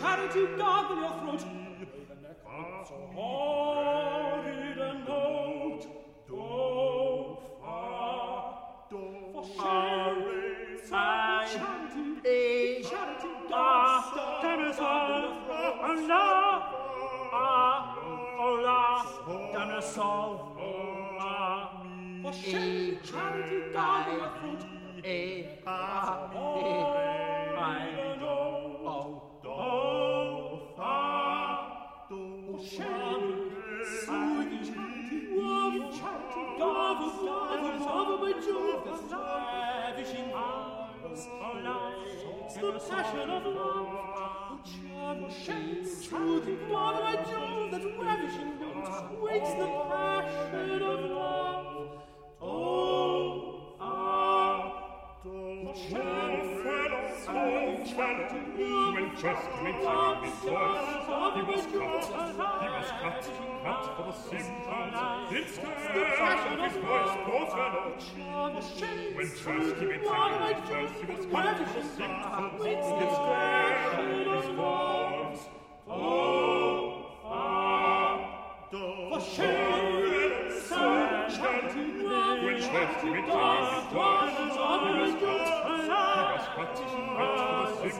charity dog your throat. Mit Tag, mit Tag, mit Tag, mit Tag, mit Tag, mit Tag, mit Tag, mit Tag, mit Tag, mit Tag, mit Tag, mit Tag, mit Tag, mit Tag,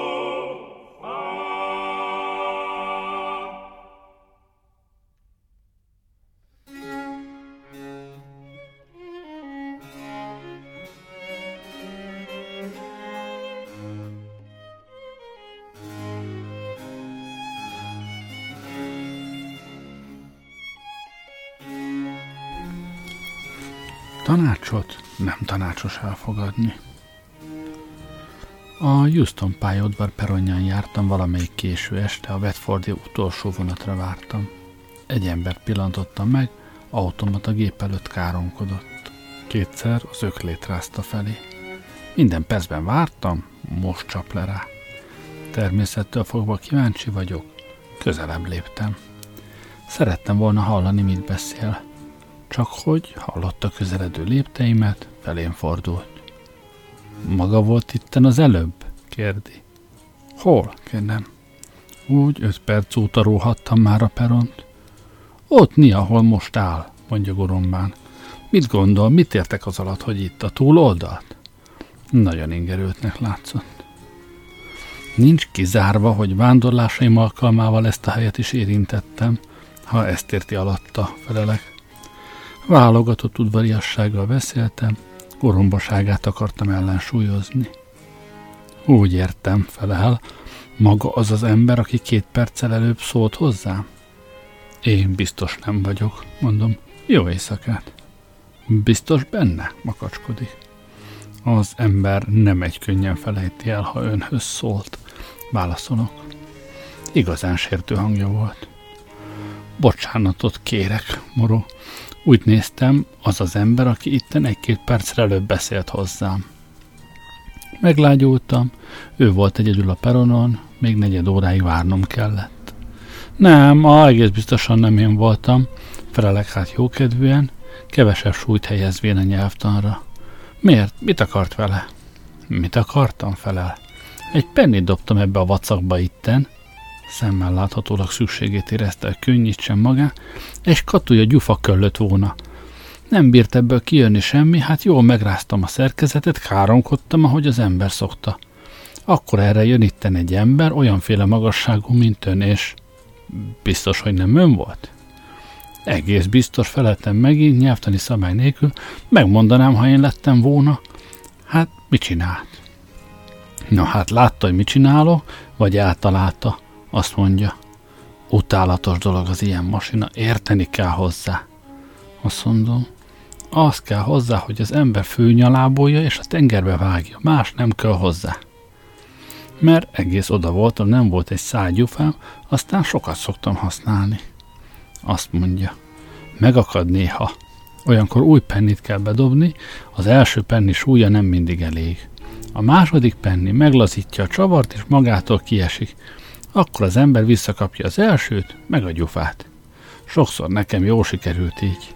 Tanácsot nem tanácsos elfogadni. A Houston pályaudvar peronján jártam valamelyik késő este, a Bedfordi utolsó vonatra vártam. Egy embert pillantottam meg, automata gép előtt káromkodott. Kétszer az öklét rázta felé. Minden percben vártam, most csap le rá. Természettől fogva kíváncsi vagyok, közelebb léptem. Szerettem volna hallani, mit beszél. Csak hogy hallotta közeledő lépteimet, felén fordult. Maga volt itten az előbb? kérdi. Hol? kérdem. Úgy öt perc óta róhattam már a peront. Ott mi, ahol most áll, mondja gorombán. Mit gondol, mit értek az alatt, hogy itt a túloldalt? Nagyon ingerültnek látszott. Nincs kizárva, hogy vándorlásaim alkalmával ezt a helyet is érintettem, ha ezt érti alatta, felelek. Válogatott udvariassággal beszéltem, gorombaságát akartam ellensúlyozni. Úgy értem, felel, maga az az ember, aki két perccel előbb szólt hozzám? Én biztos nem vagyok, mondom. Jó éjszakát. Biztos benne, makacskodik. Az ember nem egy könnyen felejti el, ha önhöz szólt, válaszolok. Igazán sértő hangja volt. Bocsánatot kérek, moró. Úgy néztem, az az ember, aki itten egy-két percre előbb beszélt hozzám. Meglágyultam, ő volt egyedül a peronon, még negyed óráig várnom kellett. Nem, a egész biztosan nem én voltam, felelek hát jókedvűen, kevesebb súlyt helyezvén a nyelvtanra. Miért? Mit akart vele? Mit akartam felel? Egy pennit dobtam ebbe a vacakba itten, szemmel láthatólag szükségét érezte, hogy könnyítsen magá, és katúja gyufa köllött volna. Nem bírt ebből kijönni semmi, hát jól megráztam a szerkezetet, káromkodtam, ahogy az ember szokta. Akkor erre jön itten egy ember, olyanféle magasságú, mint ön, és biztos, hogy nem ön volt? Egész biztos feleltem megint, nyelvtani szabály nélkül, megmondanám, ha én lettem volna. Hát, mit csinált? Na hát látta, hogy mit csinálok, vagy általálta. Azt mondja, utálatos dolog az ilyen masina, érteni kell hozzá. Azt mondom, az kell hozzá, hogy az ember főnyalábolja és a tengerbe vágja, más nem kell hozzá. Mert egész oda voltam, nem volt egy szágyufám, aztán sokat szoktam használni. Azt mondja, megakad néha, Olyankor új pennit kell bedobni, az első penni súlya nem mindig elég. A második penni meglazítja a csavart, és magától kiesik. Akkor az ember visszakapja az elsőt, meg a gyufát. Sokszor nekem jól sikerült így.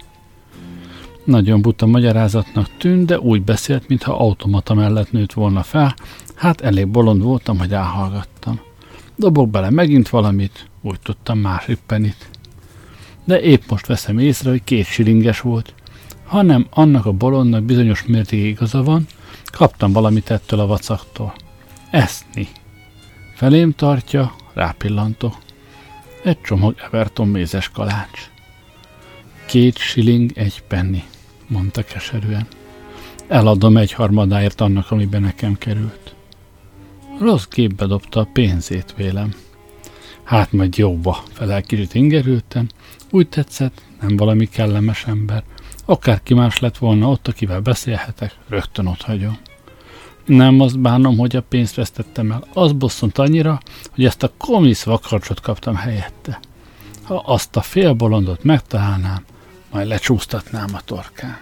Nagyon buta magyarázatnak tűnt, de úgy beszélt, mintha automata mellett nőtt volna fel, hát elég bolond voltam, hogy elhallgattam. Dobok bele megint valamit, úgy tudtam másik penit. De épp most veszem észre, hogy két silinges volt. Hanem annak a bolondnak bizonyos mértékig igaza van, kaptam valamit ettől a vacaktól. Eszni. Felém tartja, rápillantok. Egy csomag Everton mézes kalács. Két shilling, egy penny, mondta keserűen. Eladom egy harmadáért annak, amiben nekem került. Rossz képbe dobta a pénzét, vélem. Hát majd jóba, felel kicsit ingerültem. Úgy tetszett, nem valami kellemes ember. Akárki más lett volna ott, akivel beszélhetek, rögtön ott hagyom. Nem azt bánom, hogy a pénzt vesztettem el. Az bosszont annyira, hogy ezt a komisz vakarcsot kaptam helyette. Ha azt a félbolondot megtalálnám, majd lecsúsztatnám a torkán.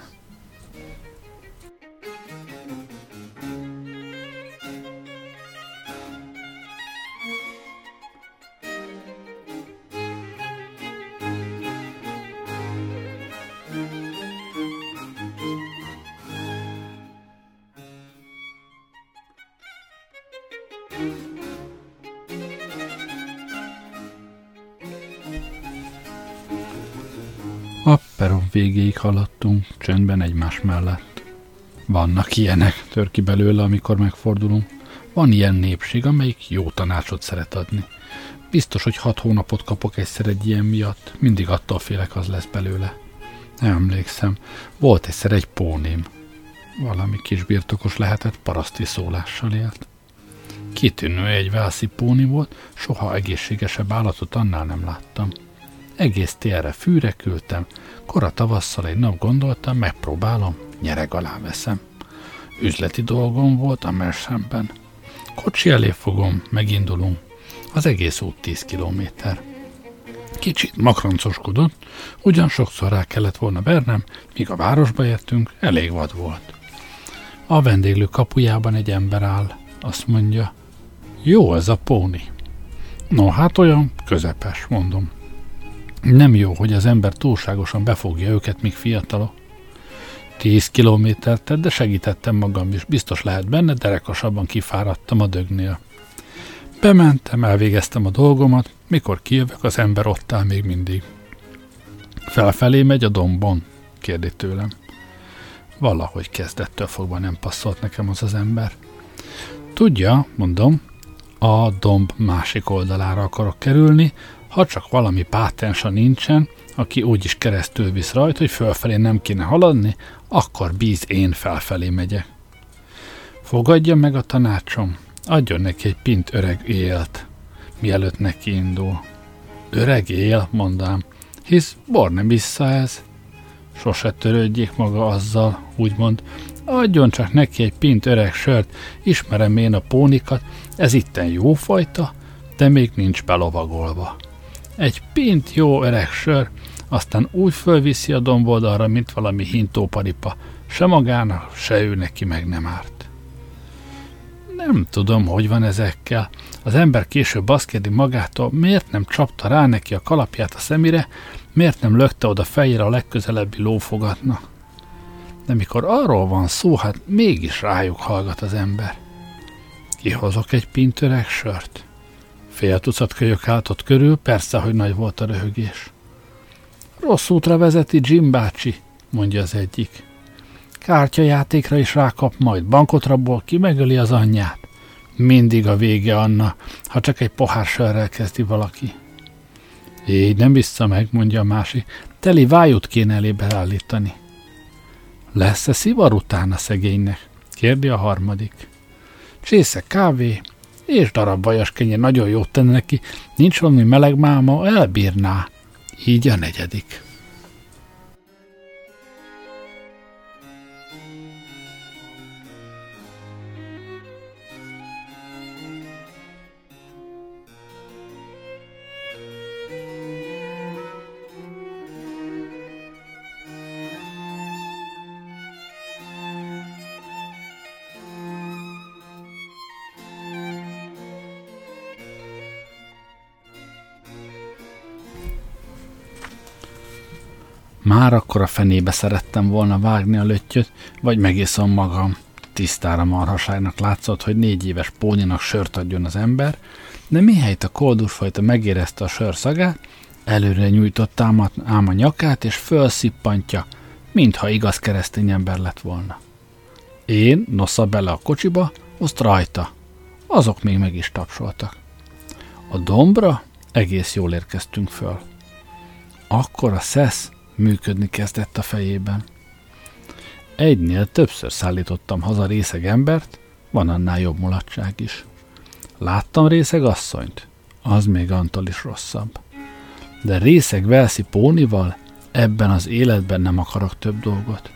A peron végéig haladtunk, csöndben egymás mellett. Vannak ilyenek, tör ki belőle, amikor megfordulunk. Van ilyen népség, amelyik jó tanácsot szeret adni. Biztos, hogy hat hónapot kapok egyszer egy ilyen miatt. Mindig attól félek, az lesz belőle. Nem emlékszem. Volt egyszer egy póném. Valami kis birtokos lehetett, paraszti szólással élt. Kitűnő egy vászi póni volt, soha egészségesebb állatot annál nem láttam. Egész télre fűre küldtem, kora tavasszal egy nap gondoltam, megpróbálom, nyereg alá veszem. Üzleti dolgom volt a mersemben. Kocsi elé fogom, megindulunk. Az egész út 10 kilométer. Kicsit makroncoskodott, ugyan sokszor rá kellett volna vernem, míg a városba értünk, elég vad volt. A vendéglő kapujában egy ember áll, azt mondja, jó ez a póni. No, hát olyan közepes, mondom. Nem jó, hogy az ember túlságosan befogja őket, míg fiatalok. Tíz kilométert tett, de segítettem magam is. Biztos lehet benne, derekasabban kifáradtam a dögnél. Bementem, elvégeztem a dolgomat, mikor kijövök, az ember ott áll még mindig. Felfelé megy a dombon? kérdi tőlem. Valahogy kezdettől fogva nem passzolt nekem az az ember. Tudja, mondom, a domb másik oldalára akarok kerülni, ha csak valami pátensa nincsen, aki úgyis keresztül visz rajta, hogy fölfelé nem kéne haladni, akkor bíz én felfelé megyek. Fogadja meg a tanácsom, adjon neki egy pint öreg élt, mielőtt neki indul. Öreg él, mondám, hisz bor nem vissza ez. Sose törődjék maga azzal, úgymond, adjon csak neki egy pint öreg sört, ismerem én a pónikat, ez itten jó fajta, de még nincs belovagolva. Egy pint jó öreg sör, aztán úgy fölviszi a domboldalra, mint valami hintóparipa. Se magának, se ő neki meg nem árt. Nem tudom, hogy van ezekkel. Az ember később azt kérdi magától, miért nem csapta rá neki a kalapját a szemire, miért nem lökte oda fejére a legközelebbi lófogatna. De mikor arról van szó, hát mégis rájuk hallgat az ember. Kihozok egy pint öreg sört. Fél tucat kölyök állt ott körül, persze, hogy nagy volt a röhögés. Rossz útra vezeti Jim bácsi, mondja az egyik. Kártyajátékra is rákap, majd bankot rabol ki, megöli az anyját. Mindig a vége, Anna, ha csak egy pohár sörrel kezdi valaki. Így nem vissza meg, mondja a másik. Teli vájút kéne elébe állítani. Lesz-e szivar utána szegénynek? kérdi a harmadik. Csésze kávé, és darab vajas kenyér nagyon jót tenne neki, nincs valami meleg máma, elbírná. Így a negyedik. Akkor a fenébe szerettem volna vágni a löttyöt, vagy megiszom magam. Tisztára marhaságnak látszott, hogy négy éves póninak sört adjon az ember, de mihelyt a koldusfajta megérezte a sör szagát, előre nyújtott ám a nyakát, és felszippantja, mintha igaz keresztény ember lett volna. Én, nosza bele a kocsiba, azt rajta. Azok még meg is tapsoltak. A dombra egész jól érkeztünk föl. Akkor a szesz működni kezdett a fejében. Egynél többször szállítottam haza részeg embert, van annál jobb mulatság is. Láttam részeg asszonyt, az még Antól is rosszabb. De részeg Velszi pónival ebben az életben nem akarok több dolgot.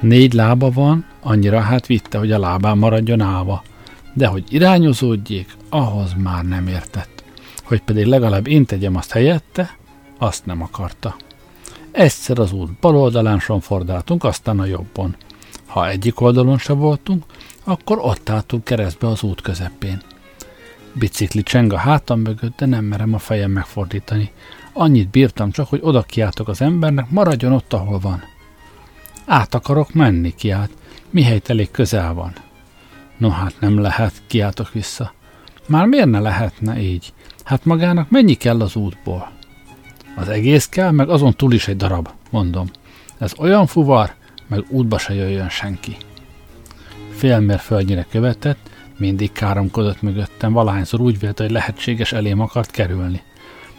Négy lába van, annyira hát vitte, hogy a lábán maradjon állva, de hogy irányozódjék, ahhoz már nem értett. Hogy pedig legalább én tegyem azt helyette, azt nem akarta. Egyszer az út bal oldalán sonfordáltunk, aztán a jobbon. Ha egyik oldalon se voltunk, akkor ott álltunk keresztbe az út közepén. Bicikli cseng a hátam mögött, de nem merem a fejem megfordítani. Annyit bírtam csak, hogy oda kiáltok az embernek, maradjon ott, ahol van. Át akarok menni, kiált. Mihelyt elég közel van. No hát nem lehet, kiáltok vissza. Már miért ne lehetne így? Hát magának mennyi kell az útból? Az egész kell, meg azon túl is egy darab, mondom. Ez olyan fuvar, meg útba se jöjjön senki. Félmérföldnyire követett, mindig káromkodott mögöttem, valahányszor úgy vélte, hogy lehetséges elém akart kerülni.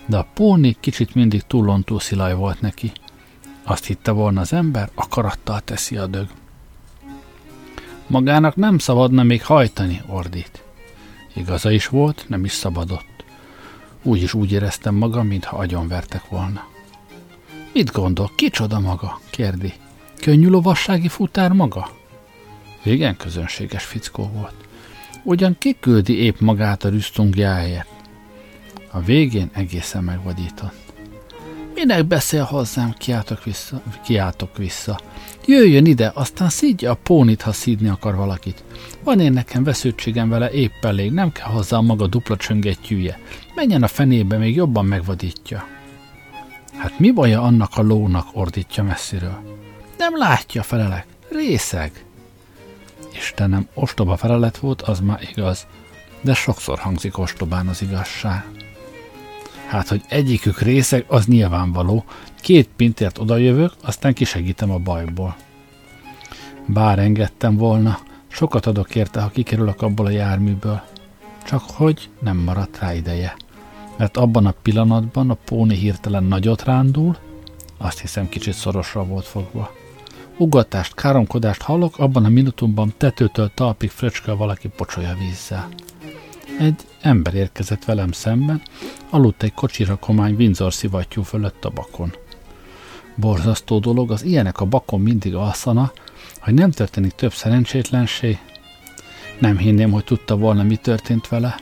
De a póni kicsit mindig túlontúl szilaj volt neki. Azt hitte volna az ember, akarattal teszi a dög. Magának nem szabadna még hajtani, ordít. Igaza is volt, nem is szabadott. Úgy is úgy éreztem magam, mintha agyonvertek volna. Mit gondol, kicsoda maga? kérdi. Könnyű lovassági futár maga? Igen, közönséges fickó volt. Ugyan kiküldi épp magát a rüstungjáért. A végén egészen megvadított. Minek beszél hozzám, kiáltok vissza, kiáltok vissza. Jöjjön ide, aztán szídja a pónit, ha szídni akar valakit. Van én nekem vesződtségem vele épp elég, nem kell hozzá maga dupla csöngettyűje. Menjen a fenébe, még jobban megvadítja. Hát mi baja annak a lónak, ordítja messziről. Nem látja, felelek. Részeg. Istenem, ostoba felelet volt, az már igaz. De sokszor hangzik ostobán az igazság. Hát, hogy egyikük részeg, az nyilvánvaló. Két pintért odajövök, aztán kisegítem a bajból. Bár engedtem volna, sokat adok érte, ha kikerülök abból a járműből. Csak hogy nem maradt rá ideje. Mert abban a pillanatban a póni hirtelen nagyot rándul, azt hiszem kicsit szorosra volt fogva. Ugatást, káromkodást hallok, abban a minutumban tetőtől talpig fröcsköl valaki pocsolya vízzel. Egy ember érkezett velem szemben, aludt egy kocsira komány Windsor szivattyú fölött a bakon. Borzasztó dolog, az ilyenek a bakon mindig alszana, hogy nem történik több szerencsétlenség. Nem hinném, hogy tudta volna, mi történt vele.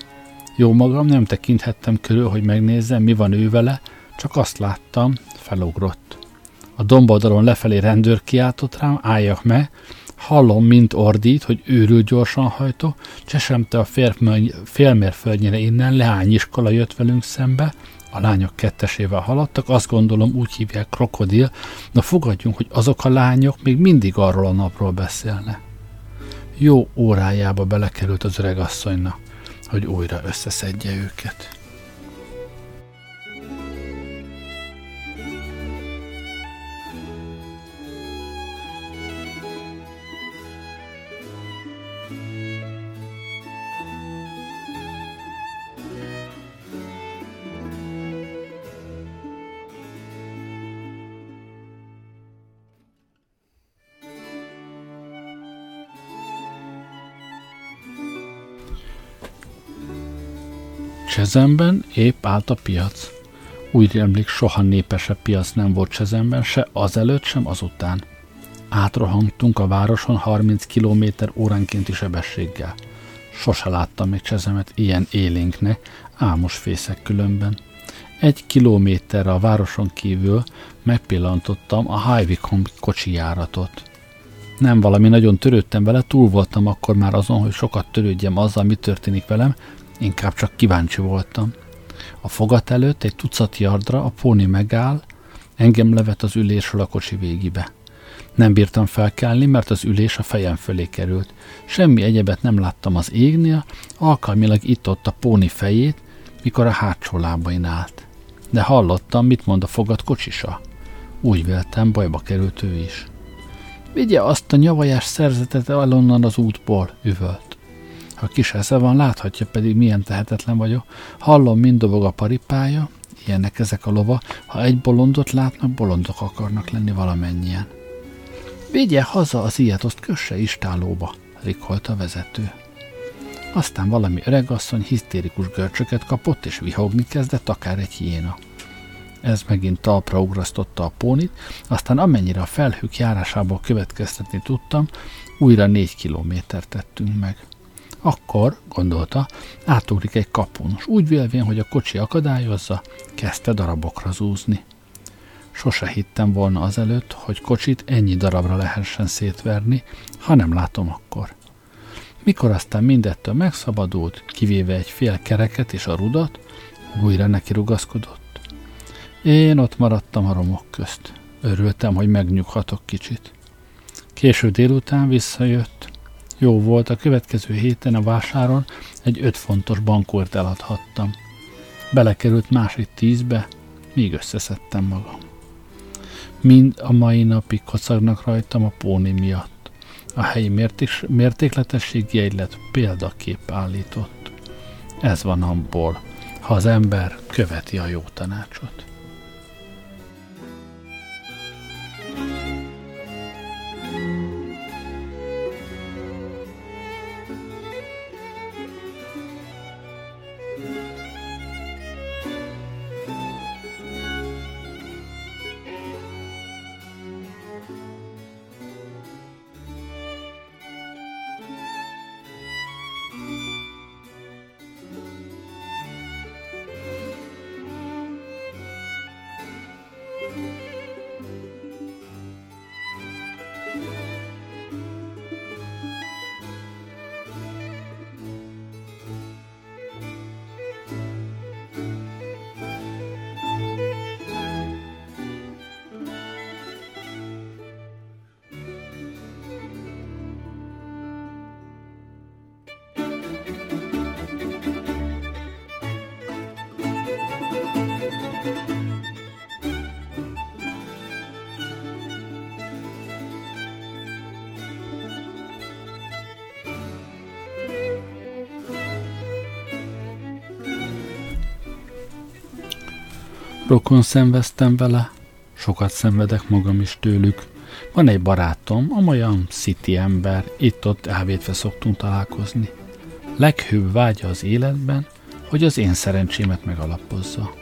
Jó magam, nem tekinthettem körül, hogy megnézzem, mi van ő vele, csak azt láttam, felugrott. A domboldalon lefelé rendőr kiáltott rám, álljak meg, Hallom, mint ordít, hogy őrül gyorsan hajtó, csesemte a félmérföldnyire innen, leányiskola jött velünk szembe, a lányok kettesével haladtak, azt gondolom úgy hívják krokodil, na fogadjunk, hogy azok a lányok még mindig arról a napról beszélnek. Jó órájába belekerült az öregasszonynak, hogy újra összeszedje őket. Csezemben épp állt a piac. Úgy emlék, soha népesebb piac nem volt Csezemben, se azelőtt, sem azután. Átrohangtunk a városon 30 km óránkénti sebességgel. Sose láttam még Csezemet ilyen élénknek, álmos fészek különben. Egy kilométerre a városon kívül megpillantottam a Highwicom kocsi járatot. Nem valami nagyon törődtem vele, túl voltam akkor már azon, hogy sokat törődjem azzal, mi történik velem, Inkább csak kíváncsi voltam. A fogat előtt egy tucat yardra a póni megáll, Engem levet az ülésről a kocsi végibe. Nem bírtam felkelni, mert az ülés a fejem fölé került. Semmi egyebet nem láttam az égnél, alkalmilag itt-ott a póni fejét, mikor a hátsó lábain állt. De hallottam, mit mond a fogad kocsisa. Úgy véltem, bajba került ő is. Vigye azt a nyavajás szerzetet el onnan az útból, üvölt. Ha kis esze van, láthatja pedig, milyen tehetetlen vagyok. Hallom, mind dobog a paripája, ilyenek ezek a lova, ha egy bolondot látnak, bolondok akarnak lenni valamennyien. Vigye haza az ilyet, azt kösse istálóba, rikolta a vezető. Aztán valami öregasszony hisztérikus görcsöket kapott, és vihogni kezdett akár egy hiéna. Ez megint talpra ugrasztotta a pónit, aztán amennyire a felhők járásából következtetni tudtam, újra négy kilométert tettünk meg. Akkor, gondolta, átugrik egy kapun, és úgy vélvén, hogy a kocsi akadályozza, kezdte darabokra zúzni. Sose hittem volna azelőtt, hogy kocsit ennyi darabra lehessen szétverni, ha nem látom akkor. Mikor aztán mindettől megszabadult, kivéve egy fél kereket és a rudat, újra neki rugaszkodott. Én ott maradtam a romok közt. Örültem, hogy megnyughatok kicsit. Késő délután visszajött. Jó volt, a következő héten a vásáron egy öt fontos bankort eladhattam. Belekerült másik tízbe, míg összeszedtem magam. Mind a mai napig kocagnak rajtam a póni miatt. A helyi mérték, mértékletességi egylet példakép állított. Ez van abból, ha az ember követi a jó tanácsot. Rokon szenveztem vele, sokat szenvedek magam is tőlük. Van egy barátom, amolyan city ember, itt-ott elvétve szoktunk találkozni. Leghőbb vágya az életben, hogy az én szerencsémet megalapozza.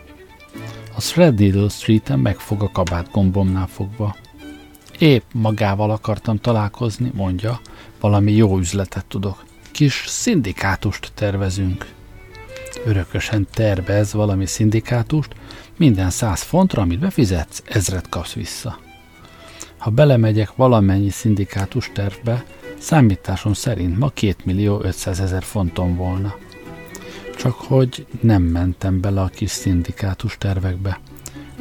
A Threadiddle Street-en megfog a kabát gombomnál fogva. Épp magával akartam találkozni, mondja, valami jó üzletet tudok. Kis szindikátust tervezünk. Örökösen tervez valami szindikátust, minden száz fontra, amit befizetsz, ezret kapsz vissza. Ha belemegyek valamennyi szindikátus tervbe, számításom szerint ma 2 millió 500 ezer fonton volna. Csak hogy nem mentem bele a kis szindikátus tervekbe.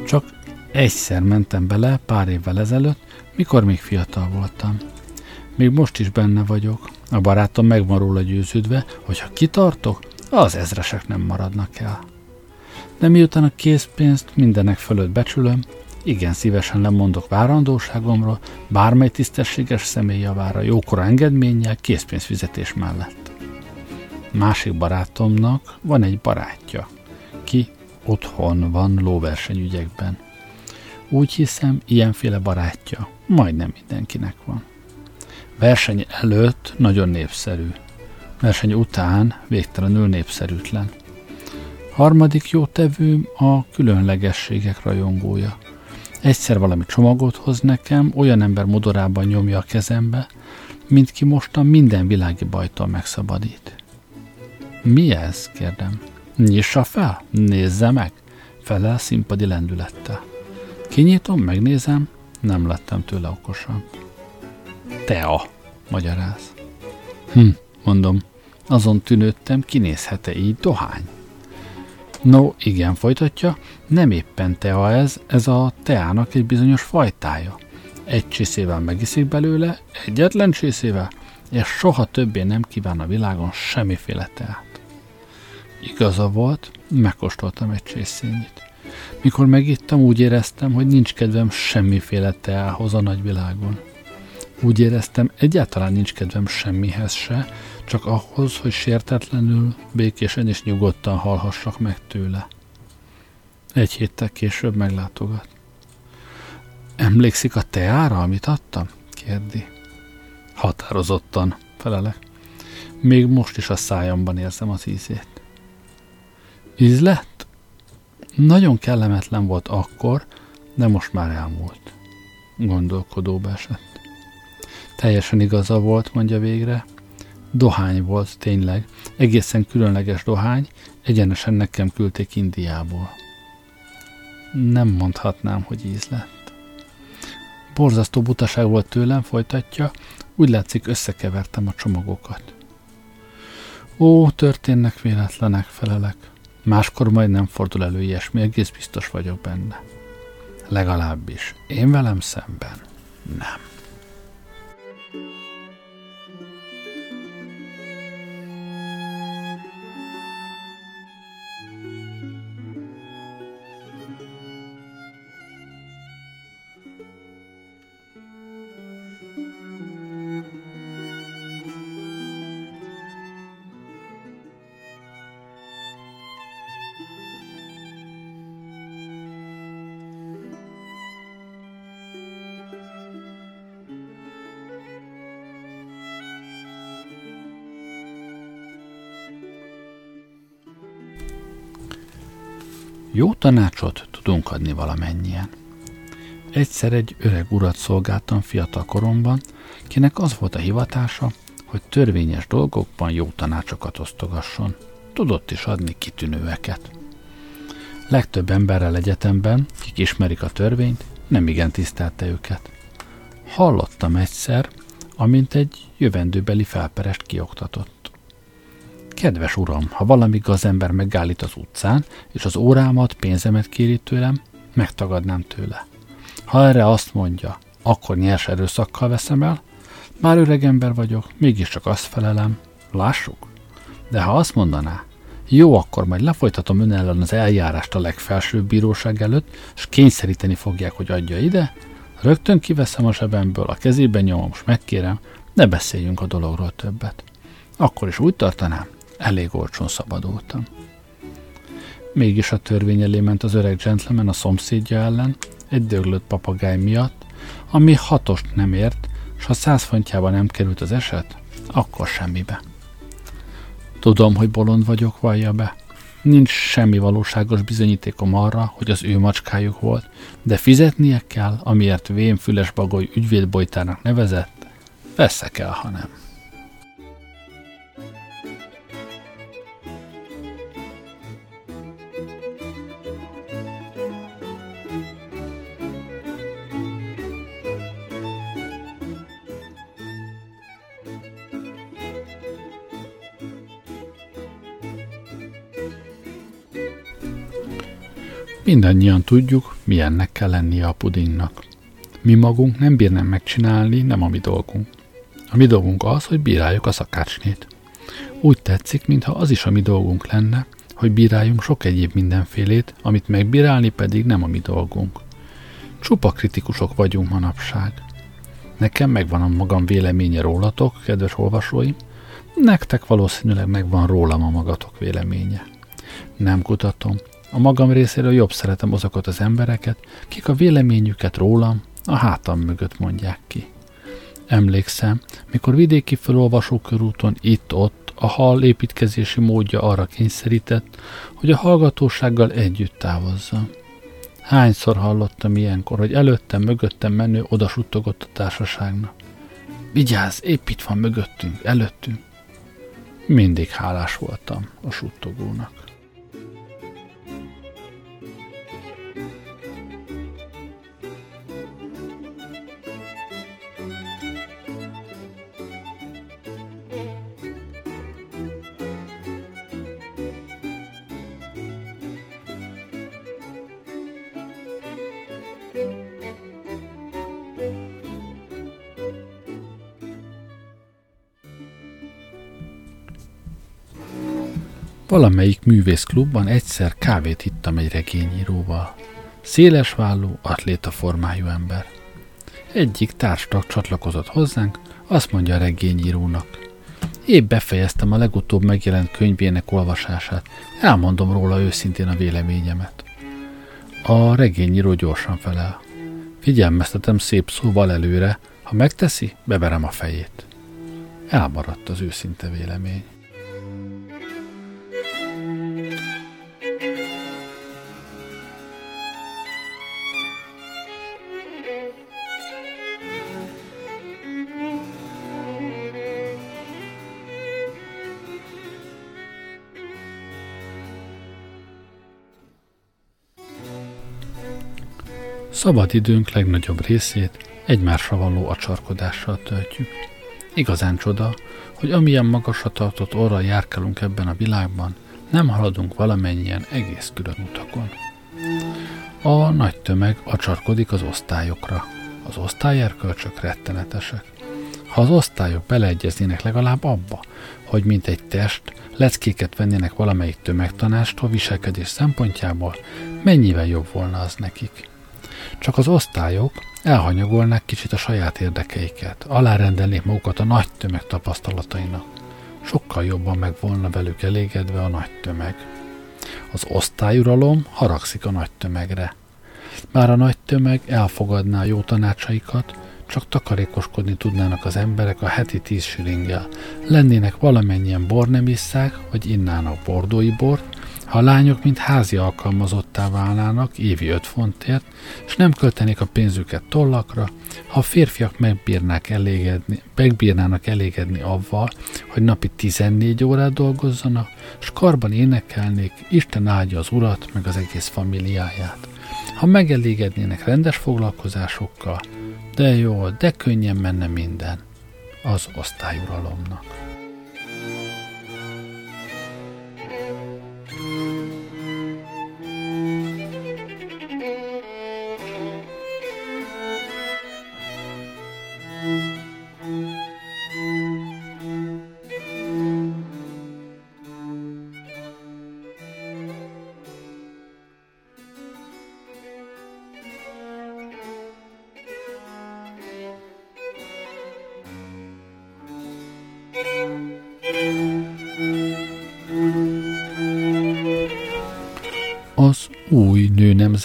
Csak egyszer mentem bele pár évvel ezelőtt, mikor még fiatal voltam. Még most is benne vagyok. A barátom meg van róla győződve, hogy ha kitartok, az ezresek nem maradnak el de miután a készpénzt mindenek fölött becsülöm, igen szívesen lemondok várandóságomról, bármely tisztességes személy javára, jókora engedménnyel, készpénzfizetés mellett. Másik barátomnak van egy barátja, ki otthon van lóversenyügyekben. Úgy hiszem, ilyenféle barátja majdnem mindenkinek van. Verseny előtt nagyon népszerű, verseny után végtelenül népszerűtlen – Harmadik jótevőm a különlegességek rajongója. Egyszer valami csomagot hoz nekem, olyan ember modorában nyomja a kezembe, mint ki mostan minden világi bajtól megszabadít. Mi ez? kérdem. Nyissa fel, nézze meg, felel színpadi lendülettel. Kinyitom, megnézem, nem lettem tőle okosabb. Tea, magyaráz. Hm, mondom, azon tűnődtem, kinézhet-e így dohány? No, igen, folytatja, nem éppen tea ez, ez a teának egy bizonyos fajtája. Egy csészével megiszik belőle, egyetlen csészével, és soha többé nem kíván a világon semmiféle teát. Igaza volt, megkóstoltam egy csészényit. Mikor megittam, úgy éreztem, hogy nincs kedvem semmiféle teához a nagyvilágon. Úgy éreztem, egyáltalán nincs kedvem semmihez se, csak ahhoz, hogy sértetlenül, békésen és nyugodtan hallhassak meg tőle. Egy héttel később meglátogat. Emlékszik a teára, amit adtam? kérdi. Határozottan, felelek. Még most is a szájamban érzem az ízét. Íz lett? Nagyon kellemetlen volt akkor, de most már elmúlt. Gondolkodóba esett. Teljesen igaza volt, mondja végre. Dohány volt, tényleg. Egészen különleges dohány, egyenesen nekem küldték Indiából. Nem mondhatnám, hogy íz lett. Borzasztó butaság volt tőlem, folytatja, úgy látszik összekevertem a csomagokat. Ó, történnek véletlenek, felelek. Máskor majd nem fordul elő ilyesmi, egész biztos vagyok benne. Legalábbis én velem szemben nem. Jó tanácsot tudunk adni valamennyien. Egyszer egy öreg urat szolgáltam fiatal koromban, kinek az volt a hivatása, hogy törvényes dolgokban jó tanácsokat osztogasson. Tudott is adni kitűnőeket. Legtöbb emberrel egyetemben, kik ismerik a törvényt, nem igen tisztelte őket. Hallottam egyszer, amint egy jövendőbeli felperest kioktatott. Kedves uram, ha valami gazember megállít az utcán, és az órámat, pénzemet kéri tőlem, megtagadnám tőle. Ha erre azt mondja, akkor nyers erőszakkal veszem el, már öreg ember vagyok, mégiscsak azt felelem, lássuk. De ha azt mondaná, jó, akkor majd lefolytatom ön ellen az eljárást a legfelsőbb bíróság előtt, és kényszeríteni fogják, hogy adja ide, rögtön kiveszem a zsebemből, a kezében nyomom, és megkérem, ne beszéljünk a dologról többet. Akkor is úgy tartanám, Elég olcsón szabadultam. Mégis a törvény elé ment az öreg gentleman a szomszédja ellen, egy döglött papagáj miatt, ami hatost nem ért, s ha száz fontjába nem került az eset, akkor semmibe. Tudom, hogy bolond vagyok, vallja be. Nincs semmi valóságos bizonyítékom arra, hogy az ő macskájuk volt, de fizetnie kell, amiért vén füles bagoly ügyvédbojtának nevezett, veszek el, ha nem. Mindannyian tudjuk, milyennek kell lennie a pudingnak. Mi magunk nem bírnám megcsinálni, nem a mi dolgunk. A mi dolgunk az, hogy bíráljuk a szakácsnét. Úgy tetszik, mintha az is a mi dolgunk lenne, hogy bíráljunk sok egyéb mindenfélét, amit megbírálni pedig nem a mi dolgunk. Csupa kritikusok vagyunk manapság. Nekem megvan a magam véleménye rólatok, kedves olvasóim, nektek valószínűleg megvan rólam a magatok véleménye. Nem kutatom, a magam részéről jobb szeretem azokat az embereket, kik a véleményüket rólam a hátam mögött mondják ki. Emlékszem, mikor vidéki felolvasó körúton itt-ott a hal építkezési módja arra kényszerített, hogy a hallgatósággal együtt távozzam. Hányszor hallottam ilyenkor, hogy előttem, mögöttem menő odasuttogott a társaságnak. Vigyázz, épp itt van mögöttünk, előttünk. Mindig hálás voltam a suttogónak. Valamelyik művészklubban egyszer kávét ittam egy regényíróval. Szélesvállú, atléta formájú ember. Egyik társtag csatlakozott hozzánk, azt mondja a regényírónak. Épp befejeztem a legutóbb megjelent könyvének olvasását. Elmondom róla őszintén a véleményemet. A regényíró gyorsan felel. Figyelmeztetem szép szóval előre, ha megteszi, beverem a fejét. Elmaradt az őszinte vélemény. Szabad időnk legnagyobb részét egymásra való acsarkodással töltjük. Igazán csoda, hogy amilyen magasra tartott orra járkálunk ebben a világban, nem haladunk valamennyien egész külön utakon. A nagy tömeg acsarkodik az osztályokra. Az osztályerkölcsök rettenetesek. Ha az osztályok beleegyeznének legalább abba, hogy mint egy test leckéket vennének valamelyik tömegtanástól viselkedés szempontjából, mennyivel jobb volna az nekik. Csak az osztályok elhanyagolnák kicsit a saját érdekeiket, alárendelnék magukat a nagy tömeg tapasztalatainak. Sokkal jobban meg volna velük elégedve a nagy tömeg. Az osztályuralom haragszik a nagy tömegre. Már a nagy tömeg elfogadná a jó tanácsaikat, csak takarékoskodni tudnának az emberek a heti tíz silinggel. Lennének valamennyien bornemisszák, vagy innának bordói bort, ha a lányok mint házi alkalmazottá válnának évi 5 fontért, és nem költenék a pénzüket tollakra, ha a férfiak megbírnák elégedni, megbírnának elégedni avval, hogy napi 14 órát dolgozzanak, és karban énekelnék, Isten áldja az urat, meg az egész familiáját. Ha megelégednének rendes foglalkozásokkal, de jó, de könnyen menne minden az osztályuralomnak.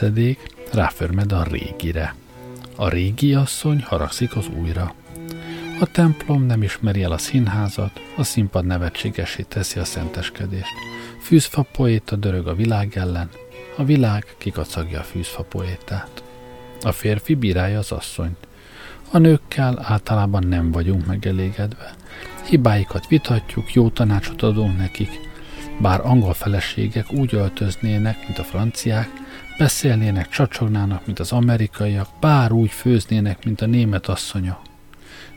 Nemzedék ráförmed a régire. A régi asszony haragszik az újra. A templom nem ismeri el a színházat, a színpad nevetségesé teszi a szenteskedést. Fűzfa poéta dörög a világ ellen, a világ kikacagja a fűzfa poétát. A férfi bírálja az asszonyt. A nőkkel általában nem vagyunk megelégedve. Hibáikat vitatjuk, jó tanácsot adunk nekik. Bár angol feleségek úgy öltöznének, mint a franciák, Beszélnének, csacsognának, mint az amerikaiak, bár úgy főznének, mint a német asszonya.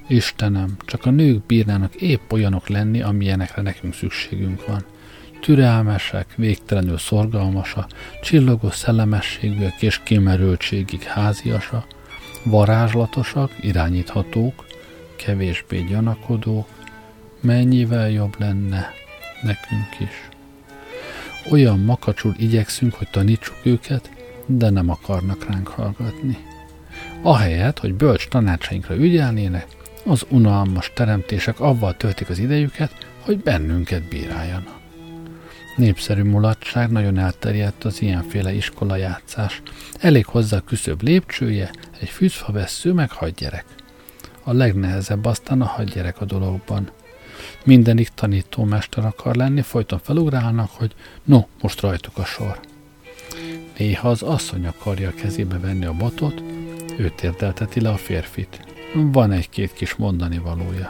Istenem, csak a nők bírnának épp olyanok lenni, amilyenekre nekünk szükségünk van. Türelmesek, végtelenül szorgalmasa, csillogó szellemességűek és kimerültségig háziasa, varázslatosak, irányíthatók, kevésbé gyanakodók, mennyivel jobb lenne nekünk is. Olyan makacsul igyekszünk, hogy tanítsuk őket, de nem akarnak ránk hallgatni. Ahelyett, hogy bölcs tanácsainkra ügyelnének, az unalmas teremtések avval töltik az idejüket, hogy bennünket bíráljanak. Népszerű mulatság nagyon elterjedt az ilyenféle iskolajátszás. Elég hozzá küszöbb lépcsője, egy fűzfavesző meg hadgyerek. A legnehezebb aztán a hadgyerek a dologban – Mindenik tanítómester akar lenni, folyton felugrálnak, hogy no, most rajtuk a sor. Néha az asszony akarja a kezébe venni a botot, ő térdelteti le a férfit. Van egy-két kis mondani valója.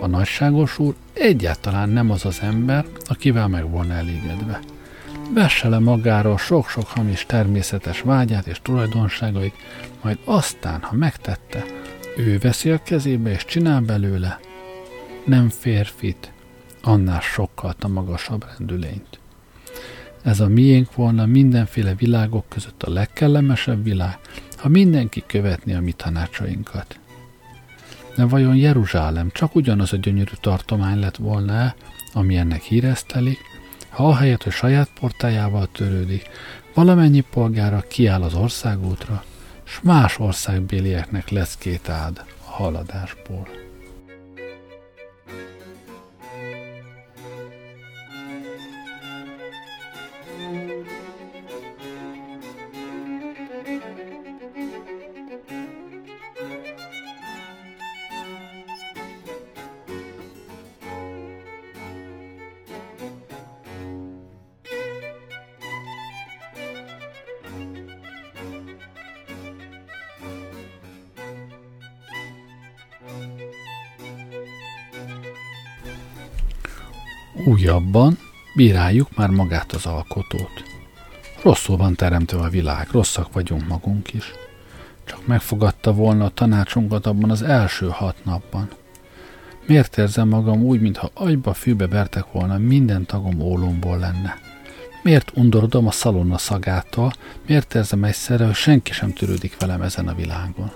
A nagyságos úr egyáltalán nem az az ember, akivel meg volna elégedve. Vesse le magáról sok-sok hamis természetes vágyát és tulajdonságait, majd aztán, ha megtette, ő veszi a kezébe és csinál belőle, nem férfit, annál sokkal a magasabb rendülényt. Ez a miénk volna mindenféle világok között a legkellemesebb világ, ha mindenki követni a mi tanácsainkat. De vajon Jeruzsálem csak ugyanaz a gyönyörű tartomány lett volna ami ennek híresztelik, ha ahelyett, hogy saját portájával törődik, valamennyi polgára kiáll az országútra, s más országbélieknek lesz két ád a haladásból. Újabban bíráljuk már magát az alkotót. Rosszul van teremtve a világ, rosszak vagyunk magunk is. Csak megfogadta volna a tanácsunkat abban az első hat napban. Miért érzem magam úgy, mintha agyba fűbe vertek volna, minden tagom ólomból lenne? Miért undorodom a szalonna szagától, miért érzem egyszerre, hogy senki sem törődik velem ezen a világon?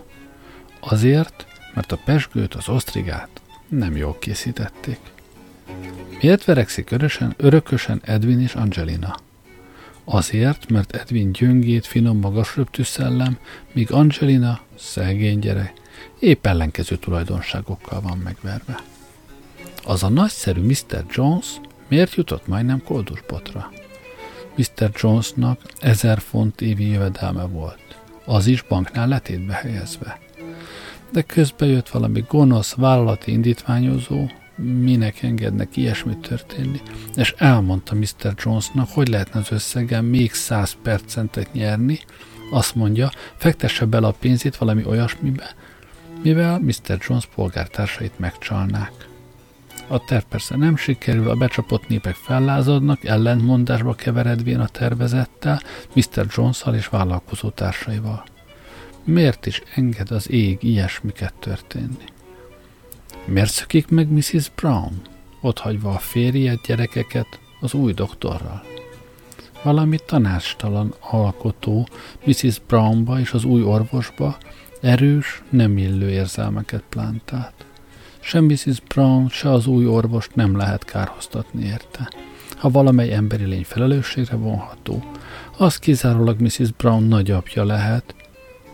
Azért, mert a pesgőt, az osztrigát nem jól készítették. Miért verekszik örösen, örökösen Edwin és Angelina? Azért, mert Edwin gyöngét, finom, magas röptű szellem, míg Angelina, szegény gyerek, épp ellenkező tulajdonságokkal van megverve. Az a nagyszerű Mr. Jones miért jutott majdnem koldusbotra? Mr. Jonesnak ezer font évi jövedelme volt. Az is banknál letétbe helyezve. De közben jött valami gonosz vállalati indítványozó, minek engednek ilyesmit történni, és elmondta Mr. Jonesnak, hogy lehetne az összegen még 100 percentet nyerni, azt mondja, fektesse bele a pénzét valami olyasmibe, mivel Mr. Jones polgártársait megcsalnák. A terv persze nem sikerül, a becsapott népek fellázadnak, ellentmondásba keveredvén a tervezettel, Mr. jones és vállalkozó társaival. Miért is enged az ég ilyesmiket történni? Miért szökik meg Mrs. Brown, otthagyva a férjet, gyerekeket az új doktorral? Valami tanácstalan alkotó Mrs. Brownba és az új orvosba erős, nem illő érzelmeket plántált. Sem Mrs. Brown, se az új orvost nem lehet kárhoztatni érte. Ha valamely emberi lény felelősségre vonható, az kizárólag Mrs. Brown nagyapja lehet,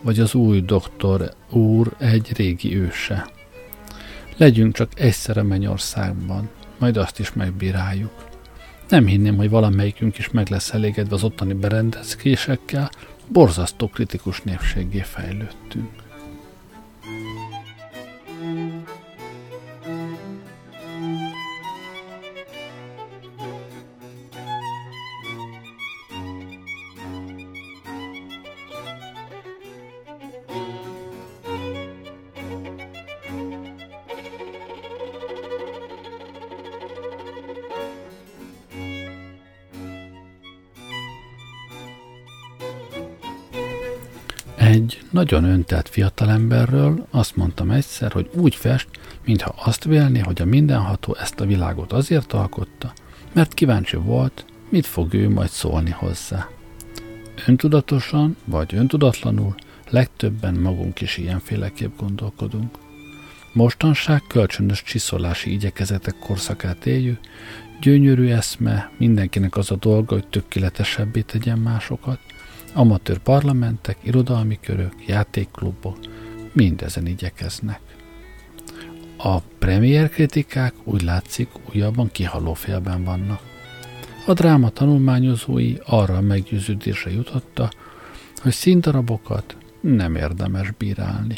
vagy az új doktor úr egy régi őse. Legyünk csak egyszer a mennyországban, majd azt is megbíráljuk. Nem hinném, hogy valamelyikünk is meg lesz elégedve az ottani berendezkésekkel, borzasztó kritikus népséggé fejlődtünk. Egy nagyon öntelt fiatalemberről azt mondtam egyszer, hogy úgy fest, mintha azt vélné, hogy a mindenható ezt a világot azért alkotta, mert kíváncsi volt, mit fog ő majd szólni hozzá. Öntudatosan vagy öntudatlanul legtöbben magunk is ilyenféleképp gondolkodunk. Mostanság kölcsönös csiszolási igyekezetek korszakát éljük, gyönyörű eszme, mindenkinek az a dolga, hogy tökéletesebbé tegyen másokat, Amatőr parlamentek, irodalmi körök, játékklubok mindezen igyekeznek. A premier kritikák úgy látszik újabban kihaló félben vannak. A dráma tanulmányozói arra a meggyőződésre jutotta, hogy színdarabokat nem érdemes bírálni.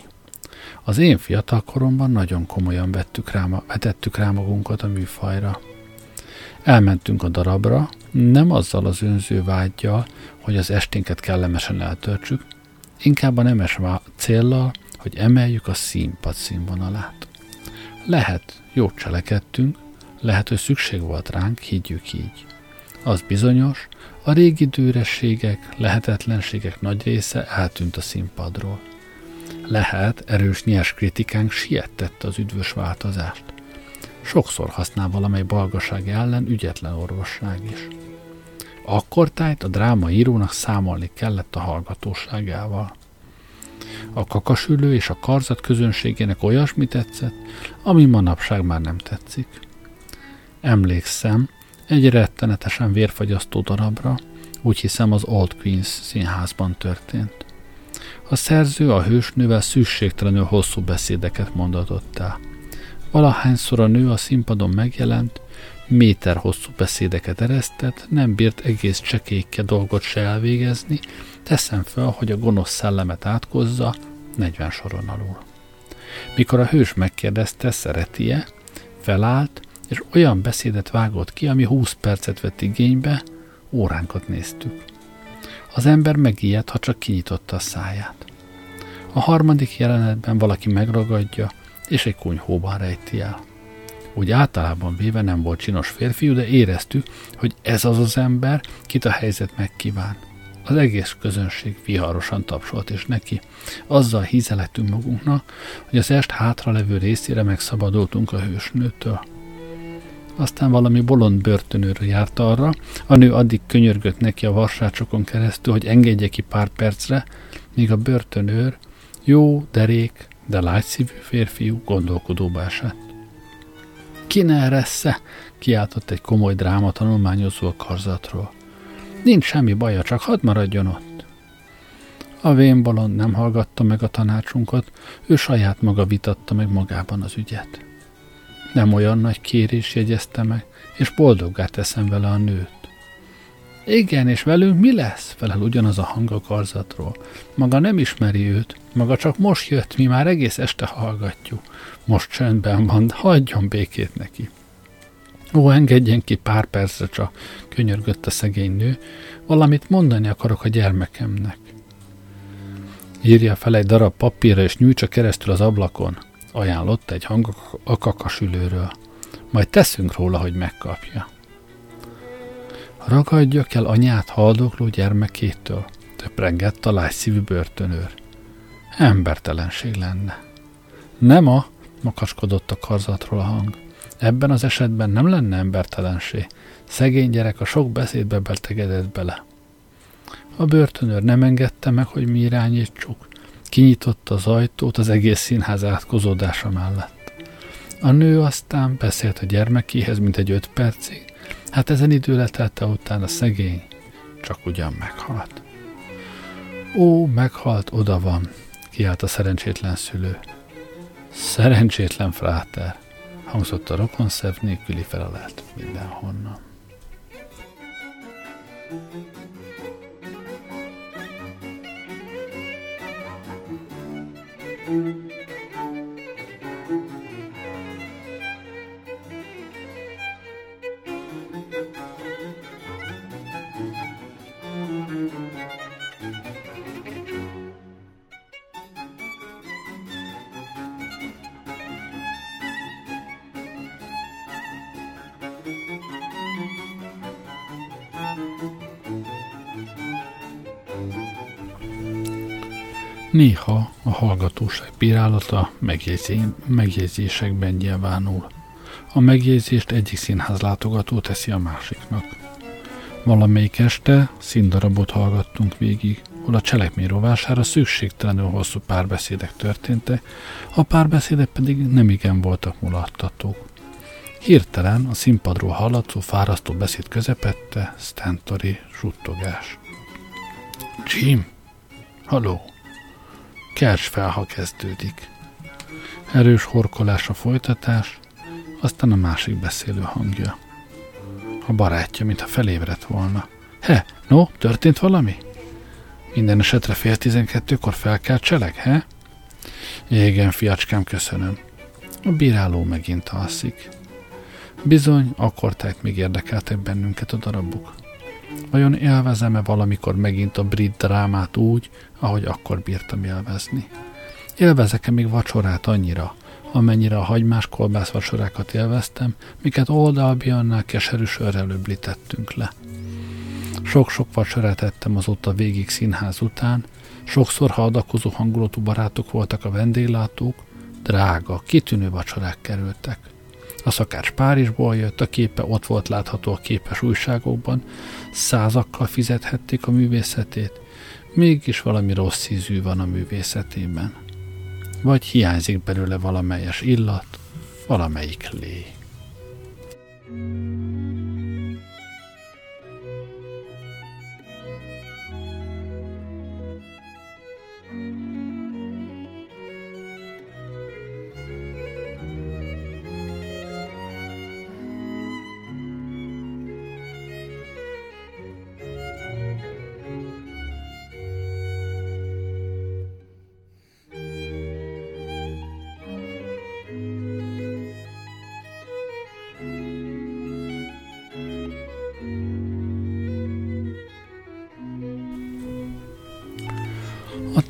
Az én fiatal koromban nagyon komolyan vettük rá, vetettük rá magunkat a műfajra. Elmentünk a darabra, nem azzal az önző vágyjal, hogy az esténket kellemesen eltöltsük, inkább a nemes céllal, hogy emeljük a színpad színvonalát. Lehet, jót cselekedtünk, lehet, hogy szükség volt ránk, higgyük így. Az bizonyos, a régi dőrességek, lehetetlenségek nagy része eltűnt a színpadról. Lehet, erős nyers kritikánk siettette az üdvös változást. Sokszor használ valamely balgaság ellen ügyetlen orvosság is. Akkortájt a dráma írónak számolni kellett a hallgatóságával. A kakasülő és a karzat közönségének olyasmi tetszett, ami manapság már nem tetszik. Emlékszem, Egy rettenetesen vérfagyasztó darabra, úgy hiszem az Old Queens színházban történt. A szerző a hősnővel szükségtelenül hosszú beszédeket mondatott el. Valahányszor a nő a színpadon megjelent, méter hosszú beszédeket eresztett, nem bírt egész csekékke dolgot se elvégezni, teszem fel, hogy a gonosz szellemet átkozza 40 soron alul. Mikor a hős megkérdezte, szereti-e, felállt, és olyan beszédet vágott ki, ami 20 percet vett igénybe, óránkat néztük. Az ember megijedt, ha csak kinyitotta a száját. A harmadik jelenetben valaki megragadja, és egy kunyhóban rejti el. Úgy általában véve nem volt csinos férfiú, de éreztük, hogy ez az az ember, kit a helyzet megkíván. Az egész közönség viharosan tapsolt és neki. Azzal hízelettünk magunknak, hogy az est hátra levő részére megszabadultunk a hősnőtől. Aztán valami bolond börtönőr járt arra, a nő addig könyörgött neki a varsácsokon keresztül, hogy engedje ki pár percre, míg a börtönőr jó, derék, de lágyszívű férfiú gondolkodóba esett. Ki ne eressze? kiáltott egy komoly dráma tanulmányozó a karzatról. Nincs semmi baja, csak hadd maradjon ott. A vénbalon nem hallgatta meg a tanácsunkat, ő saját maga vitatta meg magában az ügyet. Nem olyan nagy kérés jegyezte meg, és boldoggá teszem vele a nőt. Igen, és velünk mi lesz? Felel ugyanaz a hang a karzatról. Maga nem ismeri őt, maga csak most jött, mi már egész este hallgatjuk. Most csendben van, hagyjon békét neki. Ó, engedjen ki pár percre csak, könyörgött a szegény nő, valamit mondani akarok a gyermekemnek. Írja fel egy darab papírra, és nyújtsa keresztül az ablakon, ajánlott egy hang a kakasülőről. Majd teszünk róla, hogy megkapja. Ragadjak el anyát haldokló gyermekétől, töprengett a lágyszívű börtönőr. Embertelenség lenne. Nem a, makaskodott a karzatról a hang. Ebben az esetben nem lenne embertelenség. Szegény gyerek a sok beszédbe betegedett bele. A börtönőr nem engedte meg, hogy mi irányítsuk. Kinyitotta az ajtót az egész színház átkozódása mellett. A nő aztán beszélt a gyermekéhez, mint egy öt percig. Hát ezen idő letelte után a szegény csak ugyan meghalt. Ó, meghalt, oda van, kiált a szerencsétlen szülő. Szerencsétlen fráter, hangzott a rokonszerv nélküli felelet mindenhonnan. Néha a hallgatóság bírálata megjegyzésekben nyilvánul. A megjegyzést egyik színház látogató teszi a másiknak. Valamelyik este színdarabot hallgattunk végig, hol a cselekmény rovására szükségtelenül hosszú párbeszédek történtek, a párbeszédek pedig nem igen voltak mulattatók. Hirtelen a színpadról hallatszó fárasztó beszéd közepette Stentori suttogás. Jim! Haló! Kers fel, ha kezdődik. Erős horkolás a folytatás, aztán a másik beszélő hangja. A barátja, mintha felébredt volna. He, no, történt valami? Minden esetre fél tizenkettőkor fel kell cselek, he? Igen, fiacskám, köszönöm. A bíráló megint alszik. Bizony, akkor tehát még érdekeltek bennünket a darabok. Vajon élvezem-e valamikor megint a brit drámát úgy, ahogy akkor bírtam élvezni? Élvezek-e még vacsorát annyira, amennyire a hagymás kolbász vacsorákat élveztem, miket oldalbiannál keserű sörrel öblítettünk le. Sok-sok vacsorát ettem azóta végig színház után, sokszor hadakozó hangulatú barátok voltak a vendéglátók, drága, kitűnő vacsorák kerültek. A szakács Párizsból jött, a képe ott volt látható a képes újságokban, százakkal fizethették a művészetét, mégis valami rossz ízű van a művészetében. Vagy hiányzik belőle valamelyes illat, valamelyik lé.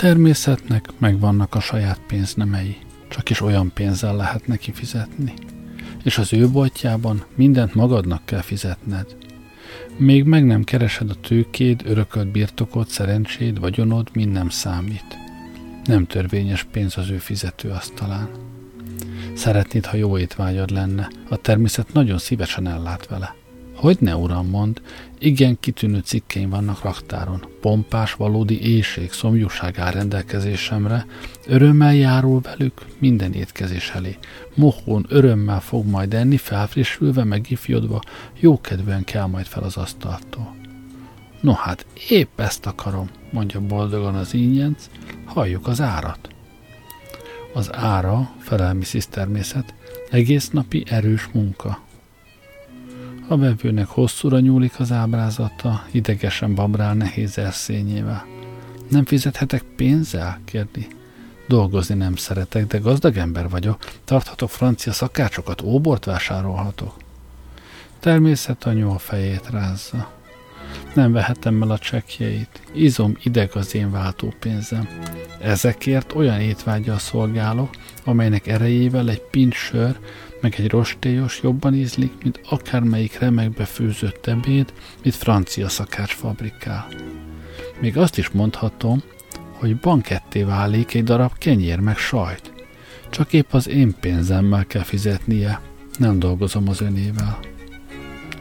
Természetnek megvannak a saját pénznemei, csak is olyan pénzzel lehet neki fizetni. És az ő boltjában mindent magadnak kell fizetned. Még meg nem keresed a tőkéd, örökölt birtokot, szerencséd, vagyonod, mind nem számít. Nem törvényes pénz az ő fizetőasztalán. Szeretnéd, ha jó étvágyad lenne, a természet nagyon szívesen ellát vele. Hogy ne, uram, mond, igen kitűnő cikkeim vannak raktáron. Pompás, valódi éjség, szomjúság áll rendelkezésemre, örömmel járul velük minden étkezés elé. Mohón örömmel fog majd enni, felfrissülve, megifjodva, jókedvűen kell majd fel az asztaltól. No hát, épp ezt akarom, mondja boldogan az ínyenc, halljuk az árat. Az ára, felel Mrs. Természet, egész napi erős munka. A vevőnek hosszúra nyúlik az ábrázata, idegesen babrál nehéz erszényével. Nem fizethetek pénzzel? kérdi. Dolgozni nem szeretek, de gazdag ember vagyok. Tarthatok francia szakácsokat, óbort vásárolhatok. Természet a fejét rázza. Nem vehetem el a csekjeit. Izom ideg az én váltópénzem. Ezekért olyan étvágyal szolgálok, amelynek erejével egy pint sör, meg egy rostélyos jobban ízlik, mint akármelyik remekbe főzött ebéd, mint francia szakács fabrikál. Még azt is mondhatom, hogy banketté válik egy darab kenyér meg sajt. Csak épp az én pénzemmel kell fizetnie, nem dolgozom az önével.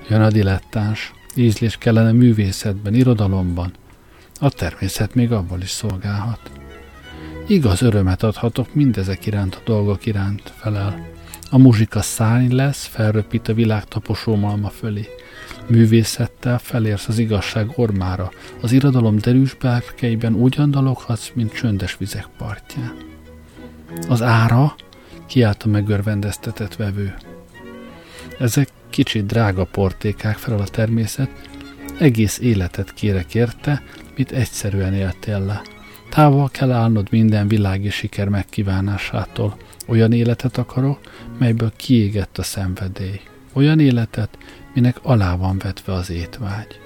Jön a dilettáns, ízlés kellene művészetben, irodalomban. A természet még abból is szolgálhat. Igaz örömet adhatok mindezek iránt a dolgok iránt, felel. A muzsika szárny lesz, felröpít a világ taposó malma fölé. Művészettel felérsz az igazság ormára, az irodalom derűs berkeiben úgy andaloghatsz, mint csöndes vizek partján. Az ára, kiállt a megörvendeztetett vevő. Ezek kicsit drága portékák felel a természet, egész életet kérek érte, mit egyszerűen éltél le. Távol kell állnod minden világi siker megkívánásától. Olyan életet akarok, melyből kiégett a szenvedély. Olyan életet, minek alá van vetve az étvágy.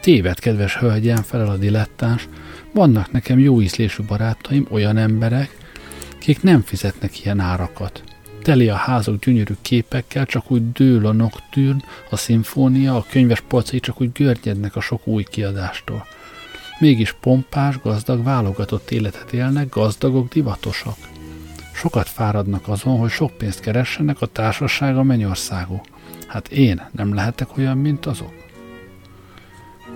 Téved, kedves hölgyem, felel a dilettáns, vannak nekem jó ízlésű barátaim, olyan emberek, kik nem fizetnek ilyen árakat. Teli a házok gyönyörű képekkel, csak úgy dől a noktűrn, a szimfónia, a könyves polcai csak úgy görnyednek a sok új kiadástól. Mégis pompás, gazdag, válogatott életet élnek, gazdagok, divatosak. Sokat fáradnak azon, hogy sok pénzt keressenek, a társaság mennyországú. Hát én nem lehetek olyan, mint azok?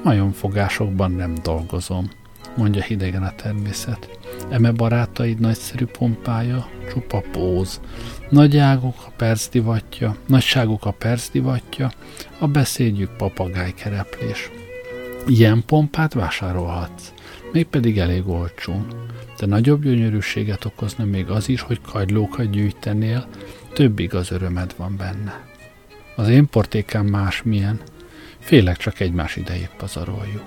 Majomfogásokban nem dolgozom, mondja hidegen a természet. Eme barátaid nagyszerű pompája, csupa póz. Nagy águk a percdivatja, nagyságuk a percdivatja, a beszédjük papagájkereplés. Ilyen pompát vásárolhatsz, mégpedig elég olcsón. De nagyobb gyönyörűséget okozna még az is, hogy kagylókat gyűjtenél, több igaz örömed van benne. Az én portékám másmilyen, félek csak egymás idejét pazaroljuk.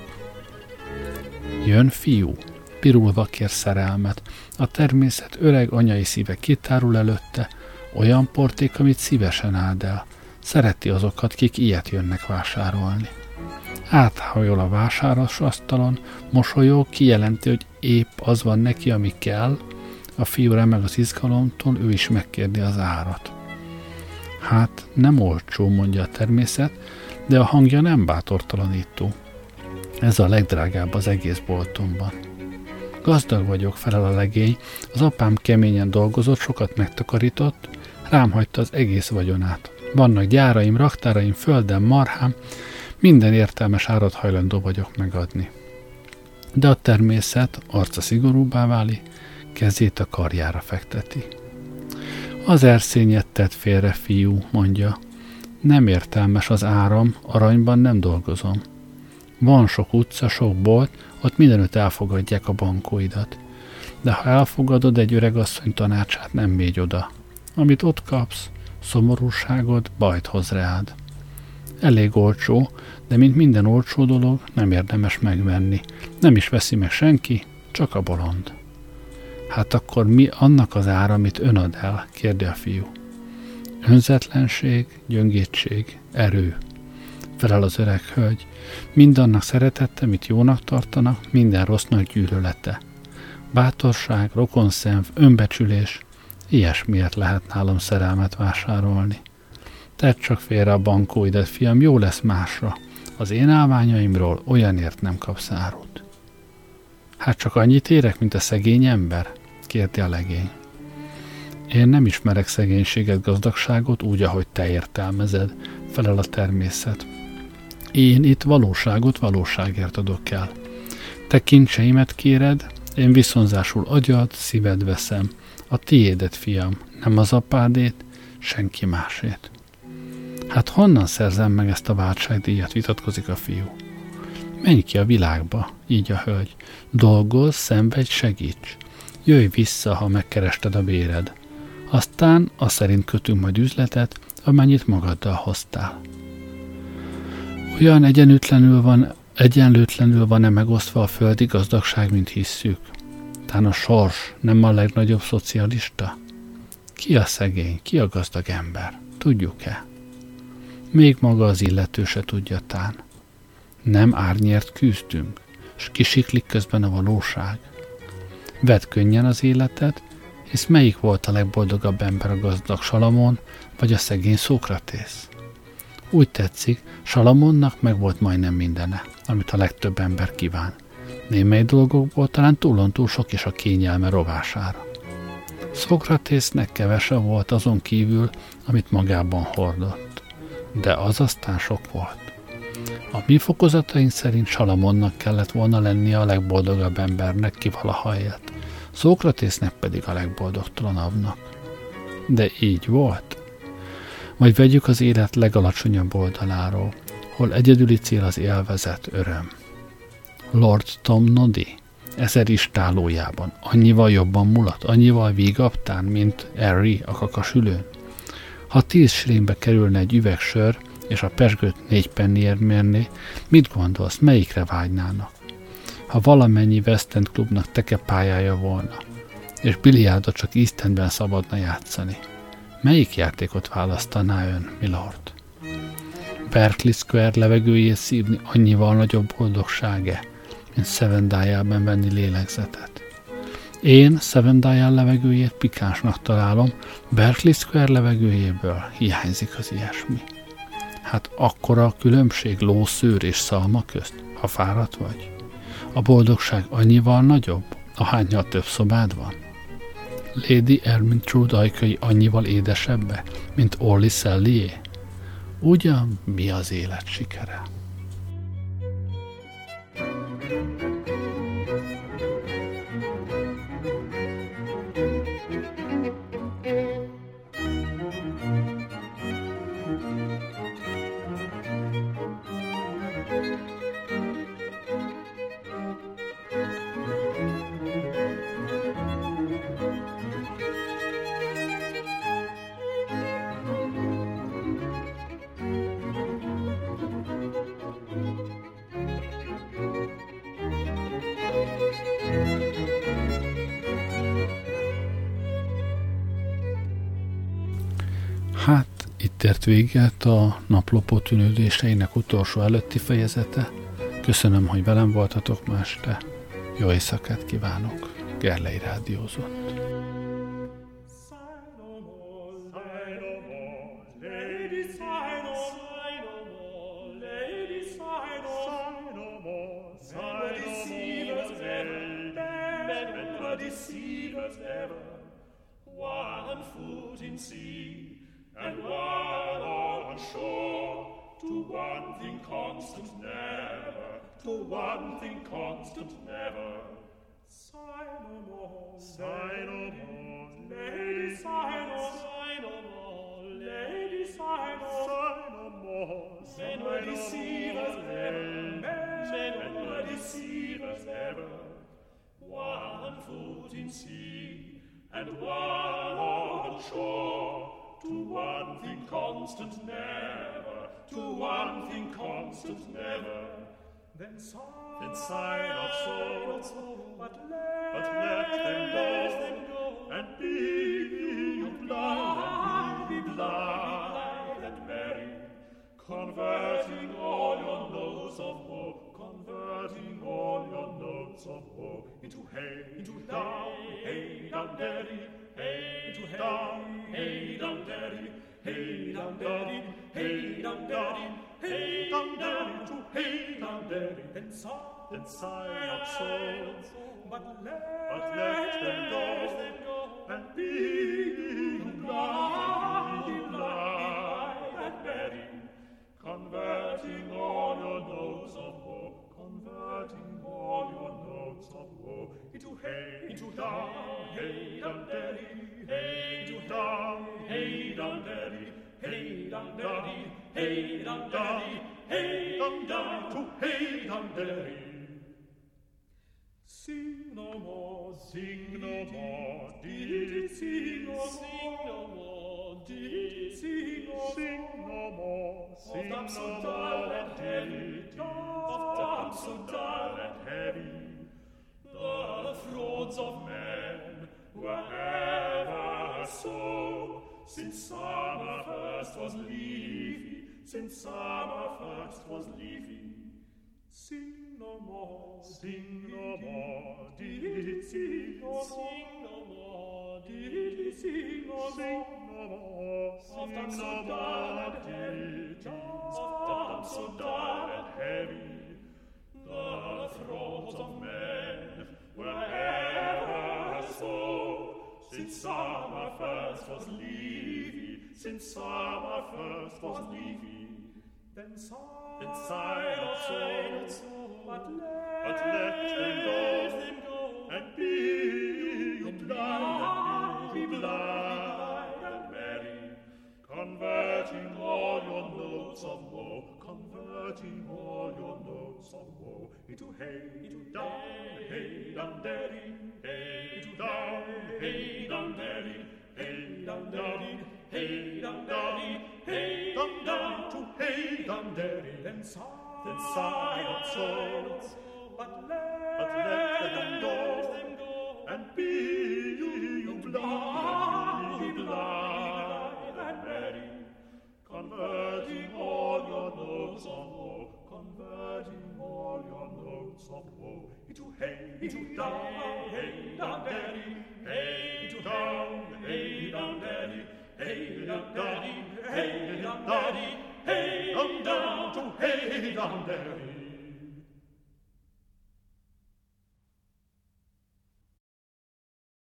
Jön fiú, pirulva kér szerelmet, a természet öreg anyai szíve kitárul előtte, olyan porték, amit szívesen áld el. Szereti azokat, kik ilyet jönnek vásárolni. Áthajol a vásáros asztalon, mosolyog, kijelenti, hogy épp az van neki, ami kell. A fiú remeg az izgalomtól, ő is megkérdi az árat. Hát nem olcsó, mondja a természet, de a hangja nem bátortalanító. Ez a legdrágább az egész boltomban. Gazdag vagyok, felel a legény, az apám keményen dolgozott, sokat megtakarított, rám hagyta az egész vagyonát. Vannak gyáraim, raktáraim, földem, marhám, minden értelmes árat hajlandó vagyok megadni. De a természet arca szigorúbbá váli, kezét a karjára fekteti. Az erszényet tett félre, fiú, mondja. Nem értelmes az áram, aranyban nem dolgozom. Van sok utca, sok bolt, ott mindenütt elfogadják a bankóidat. De ha elfogadod egy öregasszony tanácsát, nem mégy oda. Amit ott kapsz, szomorúságod bajt hoz reád. Elég olcsó, de mint minden olcsó dolog, nem érdemes megvenni. Nem is veszi meg senki, csak a bolond. Hát akkor mi annak az ára, amit ön ad el? kérdi a fiú. Önzetlenség, gyöngétség, erő. Felel az öreg hölgy. Mindannak szeretette, mit jónak tartanak, minden rossznak gyűlölete. Bátorság, rokonszenv, önbecsülés, ilyesmiért lehet nálam szerelmet vásárolni. Tedd csak félre a bankóidet, fiam, jó lesz másra. Az én állványaimról olyanért nem kapsz árut. Hát csak annyit érek, mint a szegény ember? kérdi a legény. Én nem ismerek szegénységet, gazdagságot úgy, ahogy te értelmezed, felel a természet. Én itt valóságot valóságért adok el. Te kincseimet kéred, én viszonzásul agyad, szíved veszem. A tiédet, fiam, nem az apádét, senki másét. Hát honnan szerzem meg ezt a váltságdíjat, vitatkozik a fiú. Menj ki a világba, így a hölgy. Dolgozz, szenvedj, segíts. Jöjj vissza, ha megkerested a béred. Aztán a szerint kötünk majd üzletet, amennyit magaddal hoztál. Olyan egyenlőtlenül van, egyenlőtlenül van-e megosztva a földi gazdagság, mint hisszük? Tán a sors nem a legnagyobb szocialista? Ki a szegény, ki a gazdag ember? Tudjuk-e? Még maga az illető se tudja tán. Nem árnyért küzdünk, s kisiklik közben a valóság. Vedd könnyen az életet, hisz melyik volt a legboldogabb ember a gazdag Salamon, vagy a szegény Szókratész? Úgy tetszik, Salamonnak meg volt majdnem mindene, amit a legtöbb ember kíván. Némely dolgokból talán túlon túl sok is a kényelme rovására. Szókratésznek kevese volt azon kívül, amit magában hordott. De az aztán sok volt. A mi fokozataink szerint Salamonnak kellett volna lennie a legboldogabb embernek, ki valaha élt. Szókratésznek pedig a legboldogtalanabbnak. De így volt. Vagy vegyük az élet legalacsonyabb oldaláról, hol egyedüli cél az élvezet, öröm. Lord Tom Noddy ezer istálójában annyival jobban mulat, annyival vígaptán, mint Harry a kakasülőn. Ha tíz srénbe kerülne egy üveg sör, és a pesgőt négy penniért mérné, mit gondolsz, melyikre vágynának? Ha valamennyi West End klubnak tekepályája volna, és biliárdot csak East Endben szabadna játszani, melyik játékot választaná ön, milord? Berkeley Square levegőjét szívni annyival nagyobb boldogsága, mint Seven Dial-ben venni lélegzetet. Én Seven Dial levegőjét pikánsnak találom, Berkeley Square levegőjéből hiányzik az ilyesmi. Hát akkora a különbség lószőr és szalma közt, ha fáradt vagy? A boldogság annyival nagyobb, ahányal több szobád van? Lady Ermintrude ajkai annyival édesebbe, mint Orly Szellié? Ugyan mi az élet sikere? Véget a naplopó tűnődéseinek utolsó előtti fejezete. Köszönöm, hogy velem voltatok ma este. Jó éjszakát kívánok. Gerlei Rádiózott. Were deceivers ever, men were deceivers ever. One foot in sea, and one on shore. To one thing constant never, to one thing constant never. Then sigh, then sigh not so, but let, but let them go, them go and be converting all your notes of woe, converting all your notes of woe, into hey, into down, hey, down, daddy, hey, into down, hey, down, daddy, hey, down, daddy, hey, down, daddy, hey, down, daddy, to hey, down, daddy, then sigh, then sigh not so, but let, but let them go, and be converting all your notes of woe into hey, into down, hey, down, daddy, hey, into down, hey, down, daddy, hey, down, daddy, hey, down, daddy, hey, down, down, to hey, down, daddy. Sing no more, sing no more, did sing no more, sing no more, sing no more, sing no more, did of damp so dull and heavy, the frauds of men were ever so, since summer first was leafy, since summer first was leafy. Sing no more, sing no more, did sing more, sing no more, did sing no more, sing no more, did of so dull and heavy, the throats of men were ever so, since summer first was leafy, since summer first was leafy, then sigh, then sigh not so, but let, but let them go, and be you blind, be blind notes of woe, converting all your notes of woe. Into hey, into down, hey, down, daddy, hey, into down, hey, down, daddy, hey, down, daddy, hey, down, daddy, hey, down, down, to hey, down, daddy, then sigh, then sigh not so, but let, but let them go, notes of woe, converting all your notes of woe. Into hey, into down, hey, down, daddy, hey, into down, hey, down, daddy, hey, down, daddy, hey, down, daddy, hey, down, down to hey, down, daddy.